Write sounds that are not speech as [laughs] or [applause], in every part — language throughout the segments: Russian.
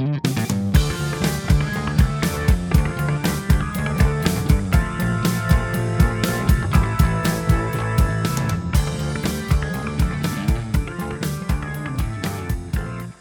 Mm-hmm.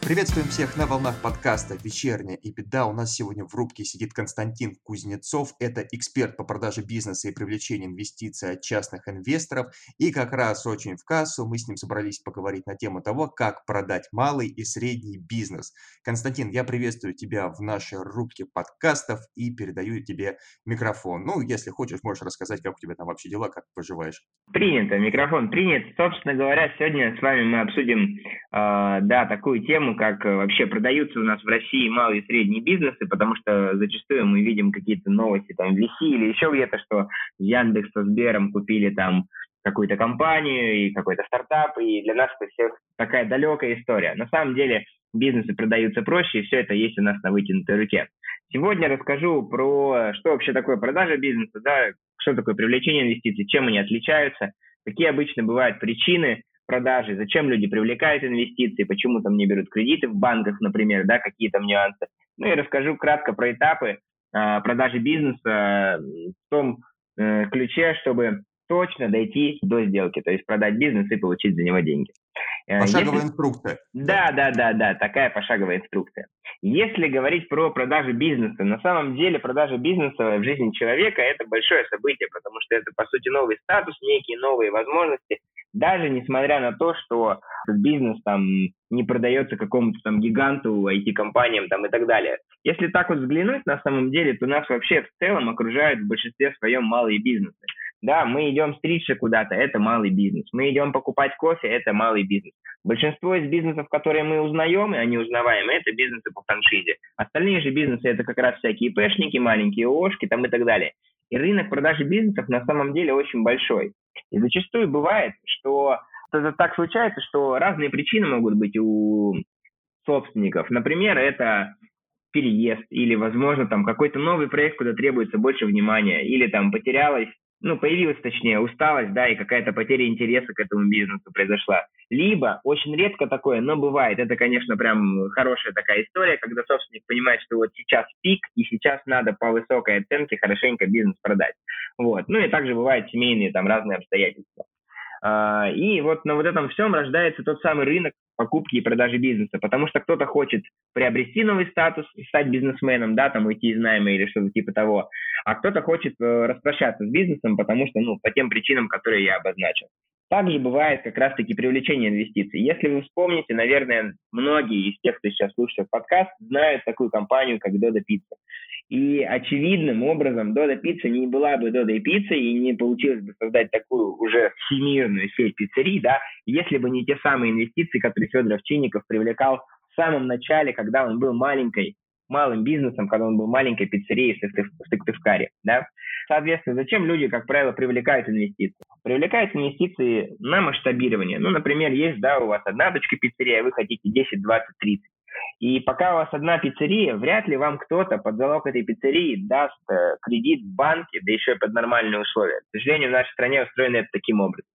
Приветствуем всех на волнах подкаста «Вечерняя и беда». У нас сегодня в рубке сидит Константин Кузнецов. Это эксперт по продаже бизнеса и привлечению инвестиций от частных инвесторов. И как раз очень в кассу мы с ним собрались поговорить на тему того, как продать малый и средний бизнес. Константин, я приветствую тебя в нашей рубке подкастов и передаю тебе микрофон. Ну, если хочешь, можешь рассказать, как у тебя там вообще дела, как поживаешь. Принято, микрофон принят. Собственно говоря, сегодня с вами мы обсудим, э, да, такую тему, как э, вообще продаются у нас в России малые и средние бизнесы, потому что зачастую мы видим какие-то новости там VC или еще где-то, что Яндекс со Сбером купили там какую-то компанию и какой-то стартап, и для нас это все такая далекая история. На самом деле бизнесы продаются проще, и все это есть у нас на вытянутой руке. Сегодня расскажу про, что вообще такое продажа бизнеса, да, что такое привлечение инвестиций, чем они отличаются, какие обычно бывают причины продажи, зачем люди привлекают инвестиции, почему там не берут кредиты в банках, например, да, какие там нюансы. Ну и расскажу кратко про этапы э, продажи бизнеса в том э, ключе, чтобы точно дойти до сделки, то есть продать бизнес и получить за него деньги. Э, пошаговая Если... инструкция. Да, да, да, да, такая пошаговая инструкция. Если говорить про продажу бизнеса, на самом деле продажа бизнеса в жизни человека – это большое событие, потому что это, по сути, новый статус, некие новые возможности, даже несмотря на то, что бизнес там не продается какому-то там гиганту, IT-компаниям там и так далее. Если так вот взглянуть на самом деле, то нас вообще в целом окружают в большинстве своем малые бизнесы. Да, мы идем стричься куда-то, это малый бизнес. Мы идем покупать кофе, это малый бизнес. Большинство из бизнесов, которые мы узнаем, и они узнаваемы, это бизнесы по франшизе. Остальные же бизнесы это как раз всякие пэшники, маленькие ООшки там и так далее. И рынок продажи бизнесов на самом деле очень большой. И зачастую бывает, что это так случается, что разные причины могут быть у собственников. Например, это переезд или, возможно, там какой-то новый проект, куда требуется больше внимания, или там потерялась ну, появилась, точнее, усталость, да, и какая-то потеря интереса к этому бизнесу произошла. Либо, очень редко такое, но бывает, это, конечно, прям хорошая такая история, когда собственник понимает, что вот сейчас пик, и сейчас надо по высокой оценке хорошенько бизнес продать. Вот. Ну и также бывают семейные там разные обстоятельства. А, и вот на вот этом всем рождается тот самый рынок покупки и продажи бизнеса, потому что кто-то хочет приобрести новый статус и стать бизнесменом, да, там уйти из найма или что-то типа того, а кто-то хочет э, распрощаться с бизнесом, потому что, ну, по тем причинам, которые я обозначил. Также бывает как раз-таки привлечение инвестиций. Если вы вспомните, наверное, многие из тех, кто сейчас слушает подкаст, знают такую компанию, как Dodo Pizza. И очевидным образом Dodo Pizza не была бы Dodo Pizza и не получилось бы создать такую уже всемирную сеть пиццерий, да, если бы не те самые инвестиции, которые Федор Овчинников привлекал в самом начале, когда он был маленькой малым бизнесом, когда он был маленькой пиццерией в Сыктывкаре. Да? Соответственно, зачем люди, как правило, привлекают инвестиции? Привлекают инвестиции на масштабирование. Ну, например, есть, да, у вас одна точка пиццерия, вы хотите 10, 20, 30. И пока у вас одна пиццерия, вряд ли вам кто-то под залог этой пиццерии даст э, кредит в банке, да еще и под нормальные условия. К сожалению, в нашей стране устроено это таким образом.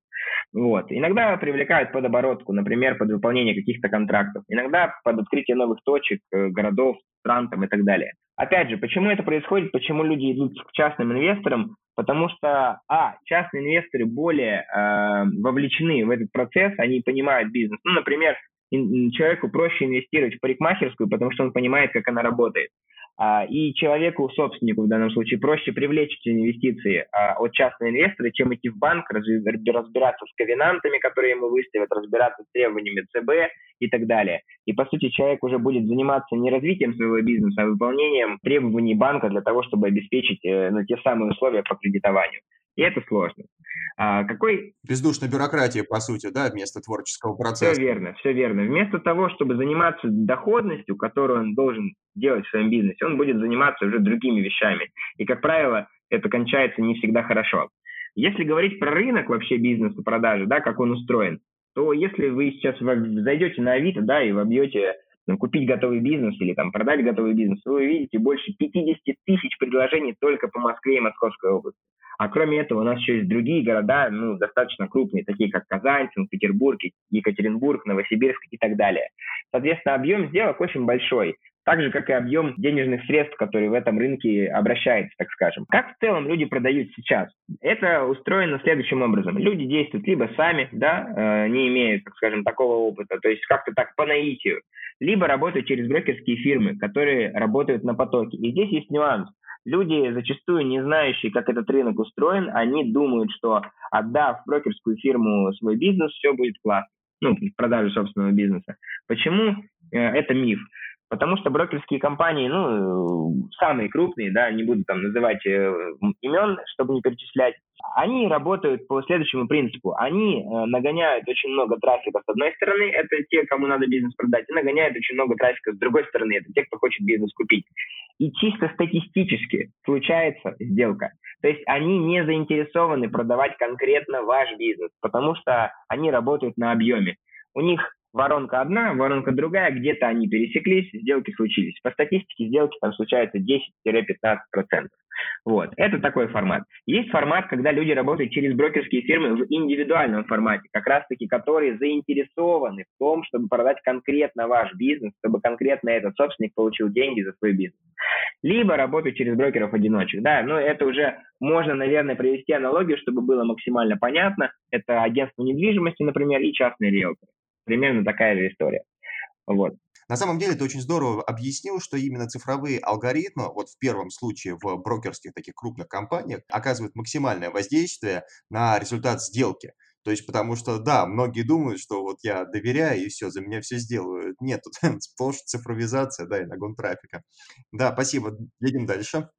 Вот. Иногда привлекают под оборотку, например, под выполнение каких-то контрактов. Иногда под открытие новых точек, э, городов, стран там, и так далее. Опять же, почему это происходит, почему люди идут к частным инвесторам? Потому что, а, частные инвесторы более э, вовлечены в этот процесс, они понимают бизнес. Ну, например, человеку проще инвестировать в парикмахерскую, потому что он понимает, как она работает. А, и человеку, собственнику в данном случае, проще привлечь эти инвестиции а, от частного инвестора, чем идти в банк, разбираться с ковенантами, которые ему выставят, разбираться с требованиями ЦБ и так далее. И, по сути, человек уже будет заниматься не развитием своего бизнеса, а выполнением требований банка для того, чтобы обеспечить э, ну, те самые условия по кредитованию. И это сложно. А какой... Бездушная бюрократия, по сути, да, вместо творческого процесса. Все верно, все верно. Вместо того, чтобы заниматься доходностью, которую он должен делать в своем бизнесе, он будет заниматься уже другими вещами. И, как правило, это кончается не всегда хорошо. Если говорить про рынок вообще бизнеса, продажи, да, как он устроен, то если вы сейчас зайдете на Авито, да, и вобьете ну, купить готовый бизнес или там продать готовый бизнес, вы увидите больше 50 тысяч предложений только по Москве и Московской области. А кроме этого, у нас еще есть другие города, ну, достаточно крупные, такие как Казань, Санкт-Петербург, Екатеринбург, Новосибирск и так далее. Соответственно, объем сделок очень большой. так же, как и объем денежных средств, которые в этом рынке обращаются, так скажем. Как в целом люди продают сейчас? Это устроено следующим образом. Люди действуют либо сами, да, э, не имея, так скажем, такого опыта, то есть как-то так по наитию, либо работают через брокерские фирмы, которые работают на потоке. И здесь есть нюанс. Люди, зачастую не знающие, как этот рынок устроен, они думают, что отдав в брокерскую фирму свой бизнес, все будет классно. Ну, продажу собственного бизнеса. Почему? Э, это миф. Потому что брокерские компании, ну, самые крупные, да, не буду там называть э, имен, чтобы не перечислять, они работают по следующему принципу. Они э, нагоняют очень много трафика с одной стороны, это те, кому надо бизнес продать, и нагоняют очень много трафика с другой стороны, это те, кто хочет бизнес купить. И чисто статистически случается сделка. То есть они не заинтересованы продавать конкретно ваш бизнес, потому что они работают на объеме. У них воронка одна, воронка другая, где-то они пересеклись, сделки случились. По статистике сделки там случаются 10-15%. Вот, это такой формат. Есть формат, когда люди работают через брокерские фирмы в индивидуальном формате, как раз-таки которые заинтересованы в том, чтобы продать конкретно ваш бизнес, чтобы конкретно этот собственник получил деньги за свой бизнес. Либо работают через брокеров-одиночек. Да, но это уже можно, наверное, привести аналогию, чтобы было максимально понятно. Это агентство недвижимости, например, и частные риэлторы. Примерно такая же история. Вот. На самом деле ты очень здорово объяснил, что именно цифровые алгоритмы, вот в первом случае в брокерских таких крупных компаниях, оказывают максимальное воздействие на результат сделки. То есть, потому что, да, многие думают, что вот я доверяю и все, за меня все сделают. Нет, тут [laughs] сплошь цифровизация, да, и нагон трафика. Да, спасибо. Едем дальше.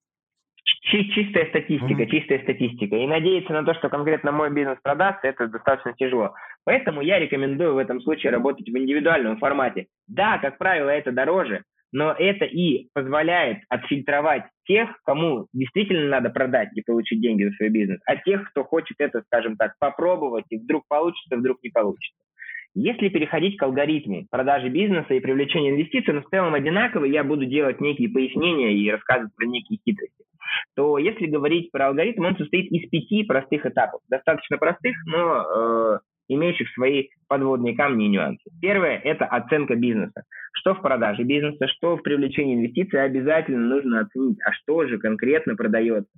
Чистая статистика, mm-hmm. чистая статистика. И надеяться на то, что конкретно мой бизнес продастся, это достаточно тяжело. Поэтому я рекомендую в этом случае работать в индивидуальном формате. Да, как правило, это дороже, но это и позволяет отфильтровать тех, кому действительно надо продать и получить деньги за свой бизнес, а тех, кто хочет это, скажем так, попробовать, и вдруг получится, вдруг не получится. Если переходить к алгоритму продажи бизнеса и привлечения инвестиций, но в целом одинаково, я буду делать некие пояснения и рассказывать про некие хитрости, то если говорить про алгоритм, он состоит из пяти простых этапов. Достаточно простых, но э, имеющих свои подводные камни и нюансы. Первое – это оценка бизнеса. Что в продаже бизнеса, что в привлечении инвестиций обязательно нужно оценить, а что же конкретно продается.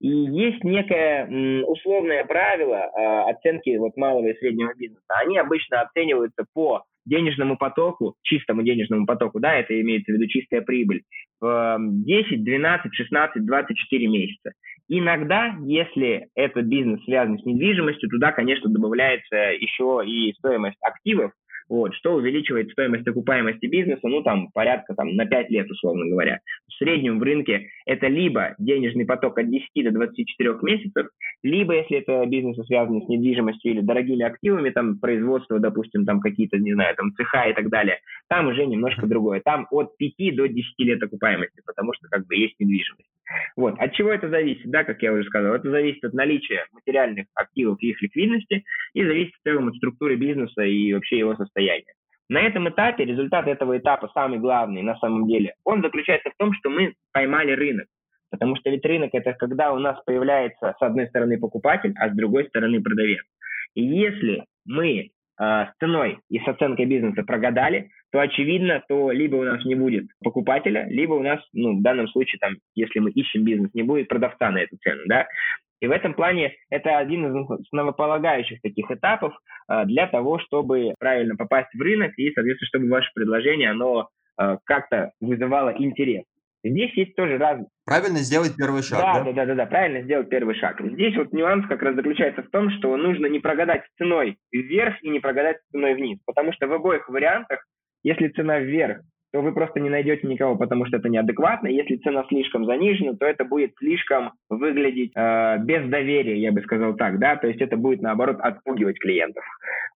И есть некое условное правило э, оценки вот малого и среднего бизнеса. Они обычно оцениваются по денежному потоку, чистому денежному потоку, да, это имеется в виду чистая прибыль, в 10, 12, 16, 24 месяца. Иногда, если этот бизнес связан с недвижимостью, туда, конечно, добавляется еще и стоимость активов, вот, что увеличивает стоимость окупаемости бизнеса, ну, там, порядка там, на 5 лет, условно говоря. В среднем в рынке это либо денежный поток от 10 до 24 месяцев, либо, если это бизнесы, связанные с недвижимостью или дорогими активами, там, производство, допустим, там, какие-то, не знаю, там, цеха и так далее, там уже немножко другое. Там от 5 до 10 лет окупаемости, потому что, как бы, есть недвижимость. Вот. От чего это зависит, да, как я уже сказал? Это зависит от наличия материальных активов и их ликвидности и зависит в целом от структуры бизнеса и вообще его состояния. На этом этапе результат этого этапа самый главный на самом деле, он заключается в том, что мы поймали рынок. Потому что ведь рынок это когда у нас появляется с одной стороны покупатель, а с другой стороны продавец. И если мы э, с ценой и с оценкой бизнеса прогадали, то очевидно, то либо у нас не будет покупателя, либо у нас, ну, в данном случае, там, если мы ищем бизнес, не будет продавца на эту цену, да. И в этом плане это один из основополагающих таких этапов э, для того, чтобы правильно попасть в рынок и, соответственно, чтобы ваше предложение, оно э, как-то вызывало интерес. Здесь есть тоже разные. Правильно сделать первый шаг, да? Да, да, да, да, правильно сделать первый шаг. Здесь вот нюанс как раз заключается в том, что нужно не прогадать ценой вверх и не прогадать ценой вниз, потому что в обоих вариантах, если цена вверх, то вы просто не найдете никого, потому что это неадекватно. Если цена слишком занижена, то это будет слишком выглядеть э, без доверия, я бы сказал так, да, то есть это будет наоборот отпугивать клиентов.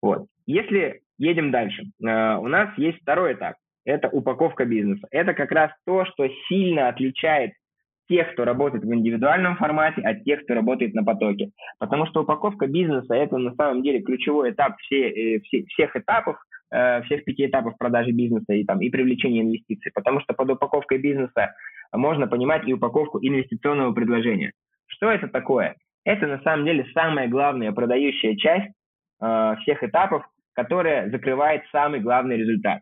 Вот. Если едем дальше, э, у нас есть второй этап это упаковка бизнеса. Это как раз то, что сильно отличает тех, кто работает в индивидуальном формате, от тех, кто работает на потоке. Потому что упаковка бизнеса – это на самом деле ключевой этап все, э, все, всех этапов, э, всех пяти этапов продажи бизнеса и, там, и привлечения инвестиций. Потому что под упаковкой бизнеса можно понимать и упаковку инвестиционного предложения. Что это такое? Это на самом деле самая главная продающая часть э, всех этапов, которая закрывает самый главный результат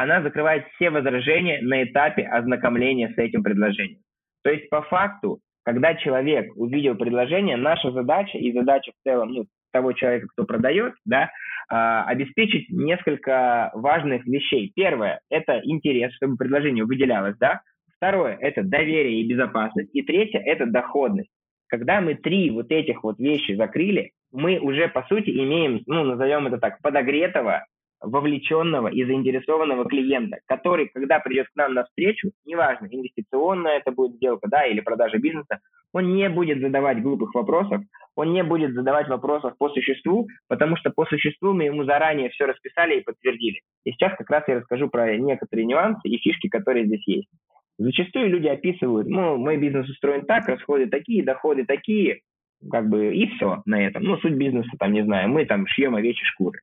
она закрывает все возражения на этапе ознакомления с этим предложением. То есть по факту, когда человек увидел предложение, наша задача и задача в целом ну, того человека, кто продает, да, а, обеспечить несколько важных вещей. Первое – это интерес, чтобы предложение выделялось, да. Второе – это доверие и безопасность. И третье – это доходность. Когда мы три вот этих вот вещи закрыли, мы уже, по сути, имеем, ну, назовем это так, подогретого, вовлеченного и заинтересованного клиента, который, когда придет к нам на встречу, неважно, инвестиционная это будет сделка, да, или продажа бизнеса, он не будет задавать глупых вопросов, он не будет задавать вопросов по существу, потому что по существу мы ему заранее все расписали и подтвердили. И сейчас как раз я расскажу про некоторые нюансы и фишки, которые здесь есть. Зачастую люди описывают, ну, мой бизнес устроен так, расходы такие, доходы такие, как бы и все на этом. Ну, суть бизнеса, там, не знаю, мы там шьем овечьи шкуры.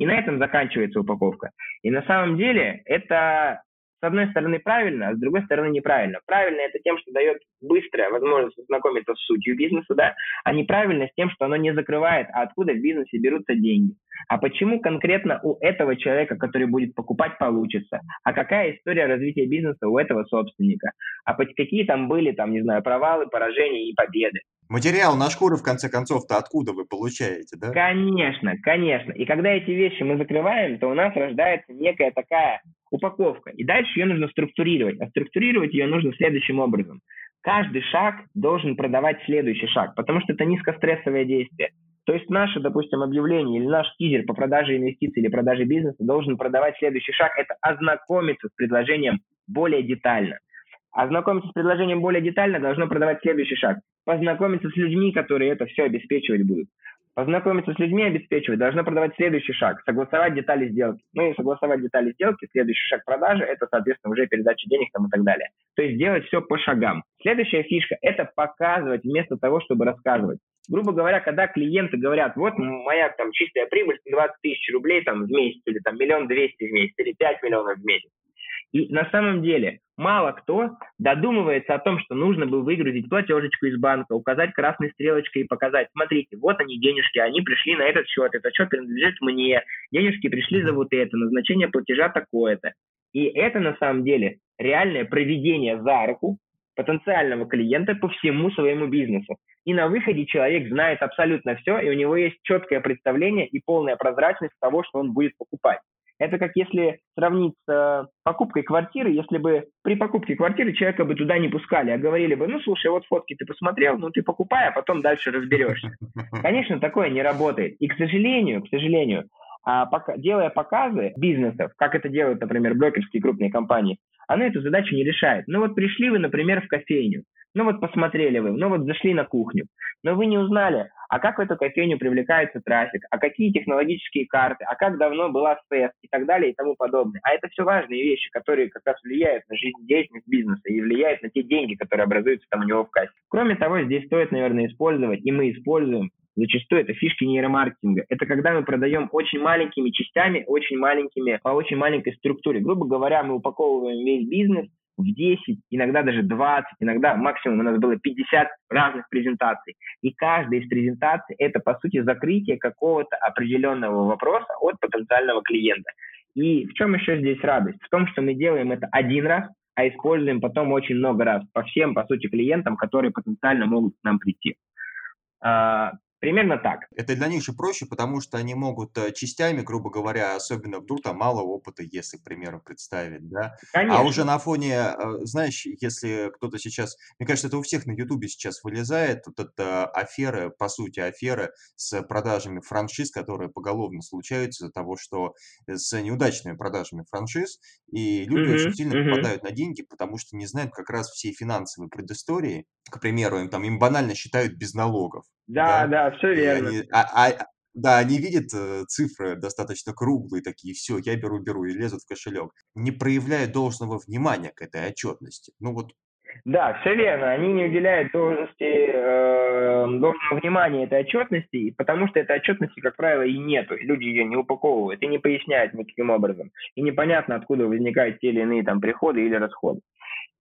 И на этом заканчивается упаковка. И на самом деле это с одной стороны правильно, а с другой стороны неправильно. Правильно это тем, что дает быстрая возможность ознакомиться с сутью бизнеса, да, а неправильно с тем, что оно не закрывает, а откуда в бизнесе берутся деньги. А почему конкретно у этого человека, который будет покупать, получится? А какая история развития бизнеса у этого собственника? А какие там были, там, не знаю, провалы, поражения и победы? Материал на шкуры, в конце концов-то, откуда вы получаете, да? Конечно, конечно. И когда эти вещи мы закрываем, то у нас рождается некая такая упаковка. И дальше ее нужно структурировать. А структурировать ее нужно следующим образом. Каждый шаг должен продавать следующий шаг, потому что это низкострессовое действие. То есть наше, допустим, объявление или наш тизер по продаже инвестиций или продаже бизнеса должен продавать следующий шаг. Это ознакомиться с предложением более детально. Ознакомиться с предложением более детально должно продавать следующий шаг. Познакомиться с людьми, которые это все обеспечивать будут. Познакомиться с людьми обеспечивать должно продавать следующий шаг. Согласовать детали сделки. Ну и согласовать детали сделки, следующий шаг продажи, это, соответственно, уже передача денег там и так далее. То есть делать все по шагам. Следующая фишка – это показывать вместо того, чтобы рассказывать. Грубо говоря, когда клиенты говорят, вот моя там чистая прибыль 20 тысяч рублей там в месяц, или там миллион двести в месяц, или 5 миллионов в месяц. И на самом деле мало кто додумывается о том, что нужно бы выгрузить платежечку из банка, указать красной стрелочкой и показать, смотрите, вот они денежки, они пришли на этот счет, этот счет принадлежит мне, денежки пришли за вот это, назначение платежа такое-то. И это на самом деле реальное проведение за руку потенциального клиента по всему своему бизнесу. И на выходе человек знает абсолютно все, и у него есть четкое представление и полная прозрачность того, что он будет покупать. Это как если сравнить с э, покупкой квартиры, если бы при покупке квартиры человека бы туда не пускали, а говорили бы, ну, слушай, вот фотки ты посмотрел, ну, ты покупай, а потом дальше разберешься. [laughs] Конечно, такое не работает. И, к сожалению, к сожалению, а пока, делая показы бизнесов, как это делают, например, брокерские крупные компании, оно эту задачу не решает. Ну вот пришли вы, например, в кофейню, ну вот посмотрели вы, ну вот зашли на кухню, но вы не узнали, а как в эту кофейню привлекается трафик, а какие технологические карты, а как давно была СЭС и так далее и тому подобное. А это все важные вещи, которые как раз влияют на жизнедеятельность бизнеса и влияют на те деньги, которые образуются там у него в кассе. Кроме того, здесь стоит, наверное, использовать, и мы используем Зачастую это фишки нейромаркетинга. Это когда мы продаем очень маленькими частями, очень маленькими, по очень маленькой структуре. Грубо говоря, мы упаковываем весь бизнес в 10, иногда даже 20, иногда максимум у нас было 50 разных презентаций. И каждая из презентаций это, по сути, закрытие какого-то определенного вопроса от потенциального клиента. И в чем еще здесь радость? В том, что мы делаем это один раз, а используем потом очень много раз по всем, по сути, клиентам, которые потенциально могут к нам прийти. Примерно так. Это для них же проще, потому что они могут э, частями, грубо говоря, особенно вдруг там мало опыта, если, к примеру, представить, да. А уже на фоне, э, знаешь, если кто-то сейчас, мне кажется, это у всех на Ютубе сейчас вылезает, вот эта афера, по сути, афера с продажами франшиз, которые поголовно случаются из-за того, что с неудачными продажами франшиз, и люди очень сильно мгм. попадают на деньги, потому что не знают как раз всей финансовой предыстории. К примеру, им там им банально считают без налогов. Да, да, все верно. Они, а, а, да, они видят э, цифры достаточно круглые такие, все, я беру, беру и лезут в кошелек. Не проявляют должного внимания к этой отчетности. Ну вот да, все верно. Они не уделяют должности, э, должного внимания этой отчетности, потому что этой отчетности, как правило, и нету. Люди ее не упаковывают и не поясняют никаким образом. И непонятно, откуда возникают те или иные там приходы или расходы.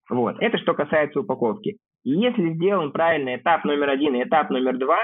Вот. Это что касается упаковки. Если сделан правильный этап номер один и этап номер два,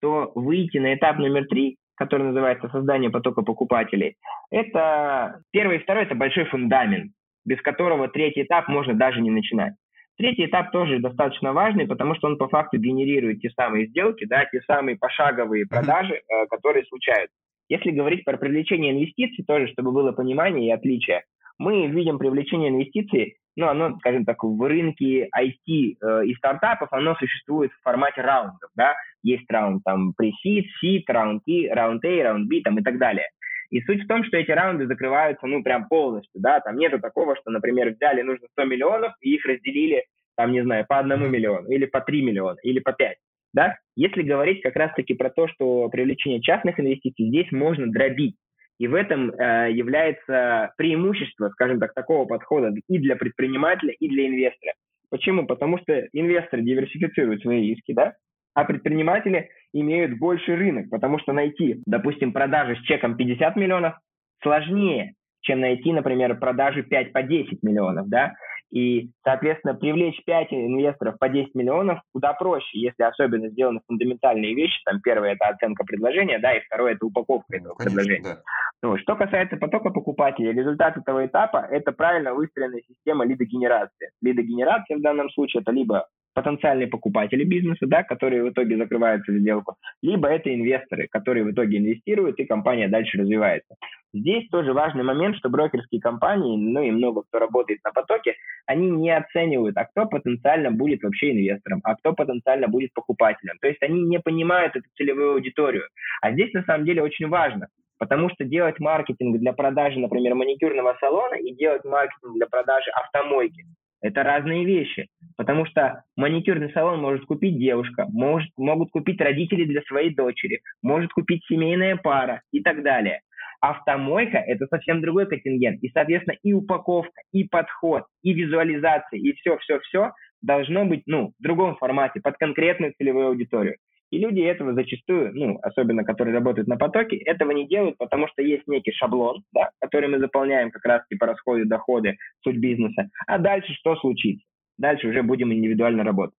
то выйти на этап номер три который называется создание потока покупателей, это первый и второй – это большой фундамент, без которого третий этап можно даже не начинать. Третий этап тоже достаточно важный, потому что он по факту генерирует те самые сделки, да, те самые пошаговые продажи, э, которые случаются. Если говорить про привлечение инвестиций, тоже, чтобы было понимание и отличие, мы видим привлечение инвестиций, ну, оно, скажем так, в рынке IT э, и стартапов, оно существует в формате раундов, да, есть раунд там pre-seed, seed, раунд A, раунд A, раунд B там и так далее. И суть в том, что эти раунды закрываются, ну, прям полностью, да, там нету такого, что, например, взяли, нужно 100 миллионов, и их разделили, там, не знаю, по одному миллиону, или по 3 миллиона, или по 5, да. Если говорить как раз-таки про то, что привлечение частных инвестиций, здесь можно дробить. И в этом э, является преимущество, скажем так, такого подхода и для предпринимателя, и для инвестора. Почему? Потому что инвесторы диверсифицируют свои риски, да, а предприниматели имеют больше рынок, потому что найти, допустим, продажи с чеком 50 миллионов сложнее, чем найти, например, продажи 5 по 10 миллионов, да, и, соответственно, привлечь 5 инвесторов по 10 миллионов куда проще, если особенно сделаны фундаментальные вещи. Там первое – это оценка предложения, да, и второе – это упаковка этого Конечно, предложения. Да. Ну, что касается потока покупателей, результат этого этапа – это правильно выстроенная система лидогенерации. Лидогенерация в данном случае – это либо потенциальные покупатели бизнеса, да, которые в итоге закрывают эту сделку, либо это инвесторы, которые в итоге инвестируют, и компания дальше развивается. Здесь тоже важный момент, что брокерские компании, ну и много кто работает на потоке, они не оценивают, а кто потенциально будет вообще инвестором, а кто потенциально будет покупателем. То есть они не понимают эту целевую аудиторию. А здесь на самом деле очень важно, Потому что делать маркетинг для продажи, например, маникюрного салона и делать маркетинг для продажи автомойки это разные вещи, потому что маникюрный салон может купить девушка, может, могут купить родители для своей дочери, может купить семейная пара и так далее. Автомойка – это совсем другой контингент. И, соответственно, и упаковка, и подход, и визуализация, и все-все-все должно быть ну, в другом формате, под конкретную целевую аудиторию. И люди этого зачастую, ну, особенно которые работают на потоке, этого не делают, потому что есть некий шаблон, да, который мы заполняем как раз по расходу доходы, суть бизнеса. А дальше что случится? Дальше уже будем индивидуально работать.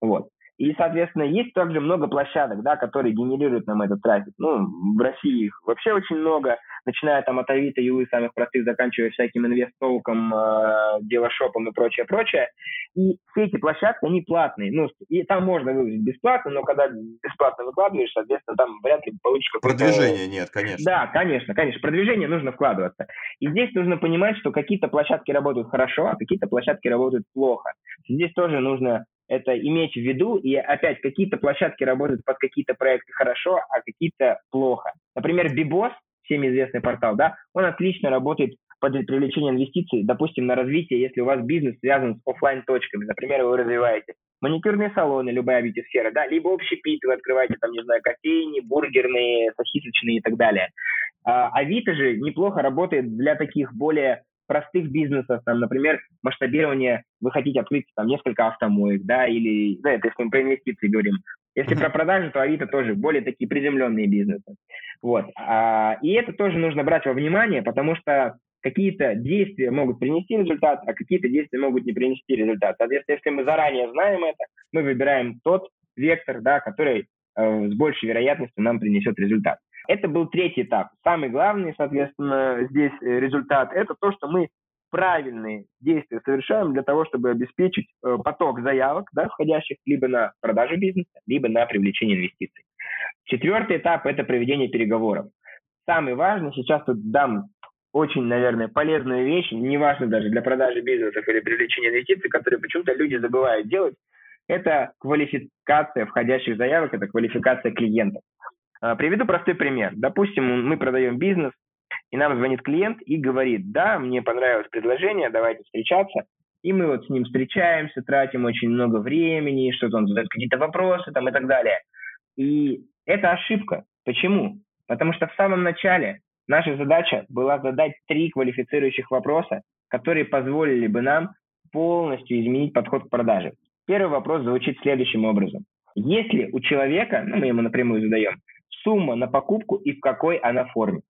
Вот. И, соответственно, есть также много площадок, да, которые генерируют нам этот трафик. Ну, в России их вообще очень много, начиная там от Авито, Юлы, самых простых, заканчивая всяким инвест-толком, э, делошопом и прочее, прочее. И все эти площадки, они платные. Ну, и там можно выложить бесплатно, но когда бесплатно выкладываешь, соответственно, там вряд ли получишь какое-то... Продвижение нет, конечно. Да, конечно, конечно. Продвижение нужно вкладываться. И здесь нужно понимать, что какие-то площадки работают хорошо, а какие-то площадки работают плохо. Здесь тоже нужно это иметь в виду, и опять какие-то площадки работают под какие-то проекты хорошо, а какие-то плохо. Например, Бибос, всем известный портал, да, он отлично работает под привлечение инвестиций, допустим, на развитие, если у вас бизнес связан с офлайн точками например, вы развиваете маникюрные салоны, любая бьюти-сфера, да, либо общий пит, вы открываете там, не знаю, кофейни, бургерные, сосисочные и так далее. А Авито же неплохо работает для таких более простых бизнесов, там, например, масштабирование, вы хотите открыть там несколько автомоек, да, или, да, это если мы про инвестиции говорим. Если про продажи, то Авито тоже более такие приземленные бизнесы. Вот. А, и это тоже нужно брать во внимание, потому что какие-то действия могут принести результат, а какие-то действия могут не принести результат. Соответственно, если мы заранее знаем это, мы выбираем тот вектор, да, который э, с большей вероятностью нам принесет результат. Это был третий этап. Самый главный, соответственно, здесь э, результат – это то, что мы правильные действия совершаем для того, чтобы обеспечить э, поток заявок, да, входящих либо на продажу бизнеса, либо на привлечение инвестиций. Четвертый этап – это проведение переговоров. Самый важный, сейчас тут дам очень, наверное, полезную вещь, неважно даже для продажи бизнесов или привлечения инвестиций, которые почему-то люди забывают делать, это квалификация входящих заявок, это квалификация клиентов. А, приведу простой пример. Допустим, мы продаем бизнес, и нам звонит клиент и говорит, да, мне понравилось предложение, давайте встречаться. И мы вот с ним встречаемся, тратим очень много времени, что-то он задает какие-то вопросы там и так далее. И это ошибка. Почему? Потому что в самом начале наша задача была задать три квалифицирующих вопроса, которые позволили бы нам полностью изменить подход к продаже. Первый вопрос звучит следующим образом. Если у человека, ну мы ему напрямую задаем, сумма на покупку и в какой она форме?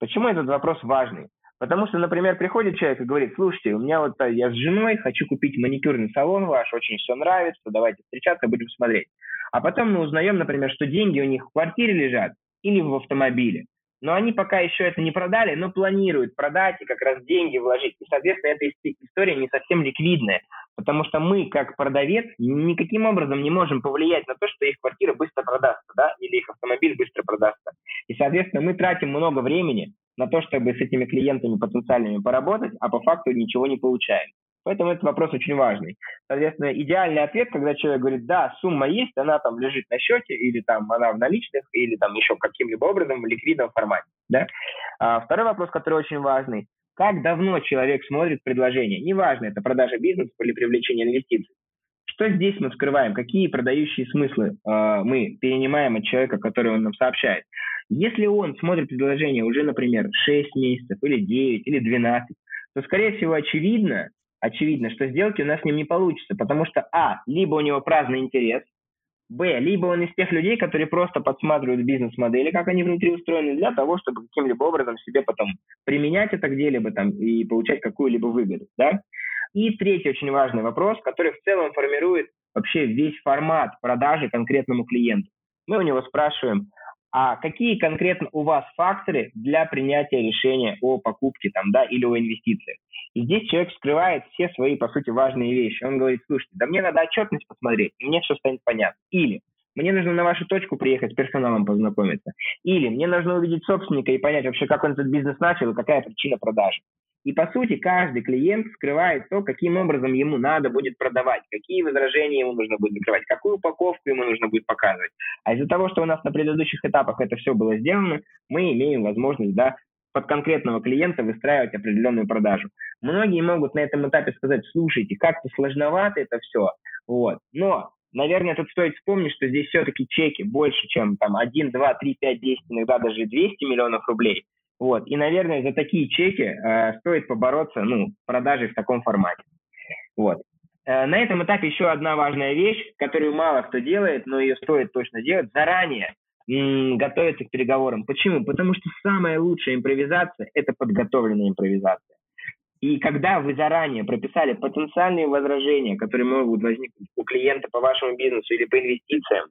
Почему этот вопрос важный? Потому что, например, приходит человек и говорит, слушайте, у меня вот э, я с женой хочу купить маникюрный салон ваш, очень все нравится, давайте встречаться, будем смотреть. А потом мы узнаем, например, что деньги у них в квартире лежат, или в автомобиле. Но они пока еще это не продали, но планируют продать и как раз деньги вложить. И, соответственно, эта история не совсем ликвидная, потому что мы, как продавец, никаким образом не можем повлиять на то, что их квартира быстро продастся, да, или их автомобиль быстро продастся. И, соответственно, мы тратим много времени на то, чтобы с этими клиентами потенциальными поработать, а по факту ничего не получаем. Поэтому этот вопрос очень важный. Соответственно, идеальный ответ, когда человек говорит, да, сумма есть, она там лежит на счете, или там она в наличных, или там еще каким-либо образом в ликвидном формате. Да? А второй вопрос, который очень важный. Как давно человек смотрит предложение? Неважно, это продажа бизнеса или привлечение инвестиций. Что здесь мы вскрываем? Какие продающие смыслы э, мы перенимаем от человека, который он нам сообщает? Если он смотрит предложение уже, например, 6 месяцев, или 9, или 12, то, скорее всего, очевидно, очевидно, что сделки у нас с ним не получится, потому что, а, либо у него праздный интерес, б, либо он из тех людей, которые просто подсматривают бизнес-модели, как они внутри устроены, для того, чтобы каким-либо образом себе потом применять это где-либо там и получать какую-либо выгоду, да. И третий очень важный вопрос, который в целом формирует вообще весь формат продажи конкретному клиенту. Мы у него спрашиваем, а какие конкретно у вас факторы для принятия решения о покупке там, да, или о инвестициях? И здесь человек скрывает все свои, по сути, важные вещи. Он говорит, слушайте, да мне надо отчетность посмотреть, и мне все станет понятно. Или мне нужно на вашу точку приехать с персоналом познакомиться. Или мне нужно увидеть собственника и понять вообще, как он этот бизнес начал и какая причина продажи. И по сути каждый клиент скрывает то, каким образом ему надо будет продавать, какие возражения ему нужно будет закрывать, какую упаковку ему нужно будет показывать. А из-за того, что у нас на предыдущих этапах это все было сделано, мы имеем возможность да, под конкретного клиента выстраивать определенную продажу. Многие могут на этом этапе сказать, слушайте, как-то сложновато это все, вот. Но, наверное, тут стоит вспомнить, что здесь все-таки чеки больше, чем там 1, 2, 3, 5, 10, иногда даже 200 миллионов рублей. Вот. И, наверное, за такие чеки э, стоит побороться, ну, продажей в таком формате. Вот. Э, на этом этапе еще одна важная вещь, которую мало кто делает, но ее стоит точно делать, заранее готовиться к переговорам. Почему? Потому что самая лучшая импровизация – это подготовленная импровизация. И когда вы заранее прописали потенциальные возражения, которые могут возникнуть у клиента по вашему бизнесу или по инвестициям,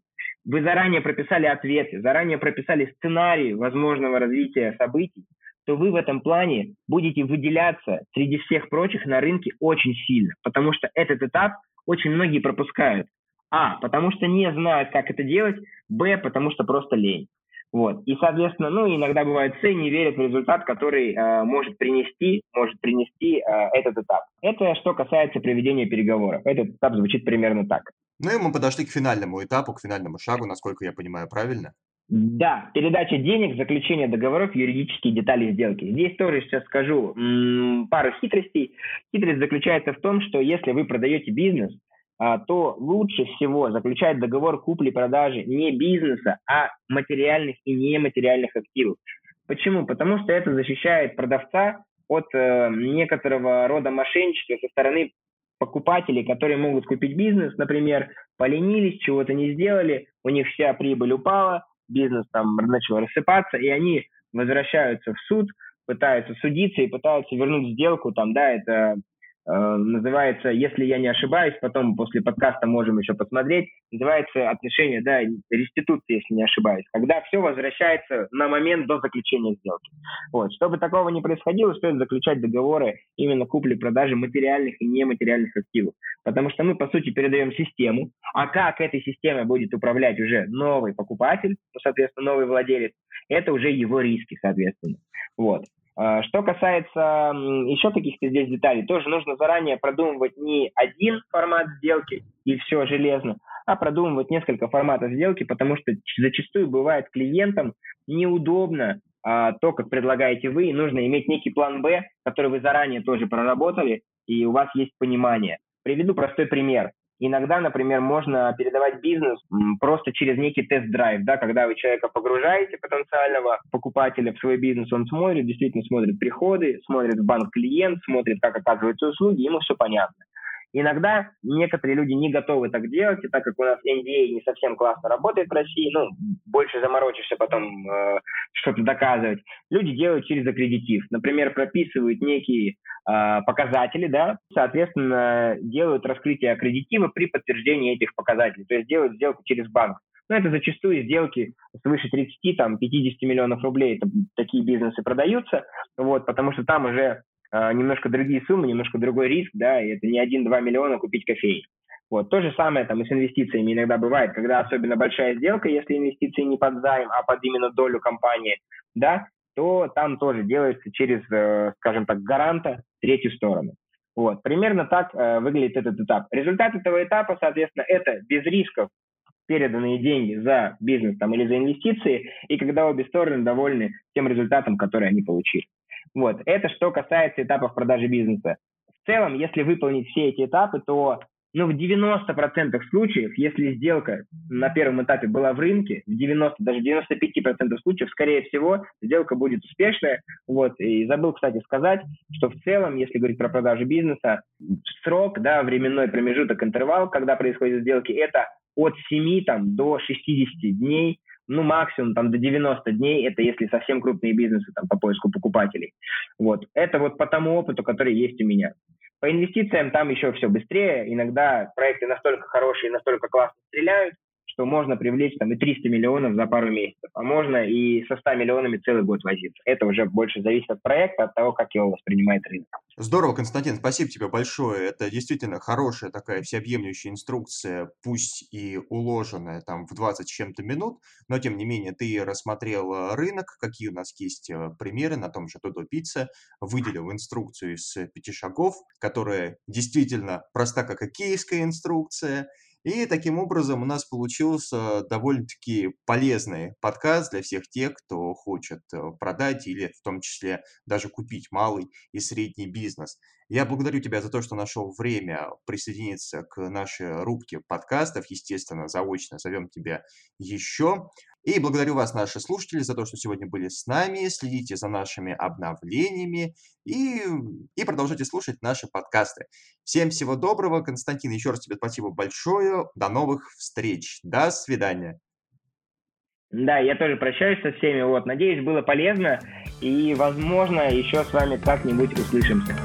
вы заранее прописали ответы, заранее прописали сценарий возможного развития событий, то вы в этом плане будете выделяться среди всех прочих на рынке очень сильно, потому что этот этап очень многие пропускают. А, потому что не знают, как это делать, Б, потому что просто лень. Вот. И, соответственно, ну, иногда бывает С, не верят в результат, который э, может принести, может принести э, этот этап. Это что касается проведения переговоров. Этот этап звучит примерно так. Ну и мы подошли к финальному этапу, к финальному шагу, насколько я понимаю, правильно? Да, передача денег, заключение договоров, юридические детали сделки. Здесь тоже сейчас скажу пару хитростей. Хитрость заключается в том, что если вы продаете бизнес, а, то лучше всего заключать договор купли-продажи не бизнеса, а материальных и нематериальных активов. Почему? Потому что это защищает продавца от э, некоторого рода мошенничества со стороны покупателей, которые могут купить бизнес, например, поленились, чего-то не сделали, у них вся прибыль упала, бизнес там начал рассыпаться, и они возвращаются в суд, пытаются судиться и пытаются вернуть сделку, там, да, это называется, если я не ошибаюсь, потом после подкаста можем еще посмотреть, называется отношение, да, реституции, если не ошибаюсь, когда все возвращается на момент до заключения сделки. Вот. Чтобы такого не происходило, стоит заключать договоры именно купли-продажи материальных и нематериальных активов, потому что мы, по сути, передаем систему, а как этой системой будет управлять уже новый покупатель, ну, соответственно, новый владелец, это уже его риски, соответственно. Вот. А, что касается еще каких-то здесь деталей, тоже нужно заранее продумывать не один формат сделки и все железно, а продумывать несколько форматов сделки, потому что зачастую бывает клиентам неудобно а, то, как предлагаете вы, и нужно иметь некий план Б, который вы заранее тоже проработали, и у вас есть понимание. Приведу простой пример. Иногда, например, можно передавать бизнес просто через некий тест-драйв, да, когда вы человека погружаете, потенциального покупателя в свой бизнес, он смотрит, действительно смотрит приходы, смотрит в банк клиент, смотрит, как оказываются услуги, ему все понятно. Иногда некоторые люди не готовы так делать, и так как у нас NDA не совсем классно работает в России, ну, больше заморочишься потом э, что-то доказывать, люди делают через аккредитив. Например, прописывают некие э, показатели, да, соответственно, делают раскрытие аккредитива при подтверждении этих показателей, то есть делают сделку через банк. Но это зачастую сделки свыше 30, там, 50 миллионов рублей, это, такие бизнесы продаются, вот, потому что там уже немножко другие суммы, немножко другой риск, да, и это не 1-2 миллиона купить кофей. Вот. То же самое там и с инвестициями иногда бывает, когда особенно большая сделка, если инвестиции не под займ, а под именно долю компании, да, то там тоже делается через, э, скажем так, гаранта третью сторону. Вот. Примерно так э, выглядит этот этап. Результат этого этапа, соответственно, это без рисков переданные деньги за бизнес там, или за инвестиции, и когда обе стороны довольны тем результатом, который они получили. Вот. Это что касается этапов продажи бизнеса. В целом, если выполнить все эти этапы, то ну, в 90% случаев, если сделка на первом этапе была в рынке, в 90, даже 95% случаев, скорее всего, сделка будет успешная. Вот. И забыл, кстати, сказать, что в целом, если говорить про продажу бизнеса, срок, да, временной промежуток, интервал, когда происходят сделки, это от 7 там, до 60 дней, ну, максимум там до 90 дней, это если совсем крупные бизнесы там по поиску покупателей. Вот. Это вот по тому опыту, который есть у меня. По инвестициям там еще все быстрее. Иногда проекты настолько хорошие, настолько классно стреляют, что можно привлечь там и 300 миллионов за пару месяцев, а можно и со 100 миллионами целый год возиться. Это уже больше зависит от проекта, от того, как его воспринимает рынок. Здорово, Константин, спасибо тебе большое. Это действительно хорошая такая всеобъемлющая инструкция, пусть и уложенная там в 20 с чем-то минут, но тем не менее ты рассмотрел рынок, какие у нас есть э, примеры на том же Додо Пицца, выделил инструкцию из пяти шагов, которая действительно проста как и киевская инструкция, и таким образом у нас получился довольно-таки полезный подкаст для всех тех, кто хочет э, продать или в том числе даже купить малый и средний бизнес. Я благодарю тебя за то, что нашел время присоединиться к нашей рубке подкастов. Естественно, заочно зовем тебя еще. И благодарю вас, наши слушатели, за то, что сегодня были с нами. Следите за нашими обновлениями и, и продолжайте слушать наши подкасты. Всем всего доброго. Константин, еще раз тебе спасибо большое. До новых встреч. До свидания. Да, я тоже прощаюсь со всеми. Вот, надеюсь, было полезно. И, возможно, еще с вами как-нибудь услышимся.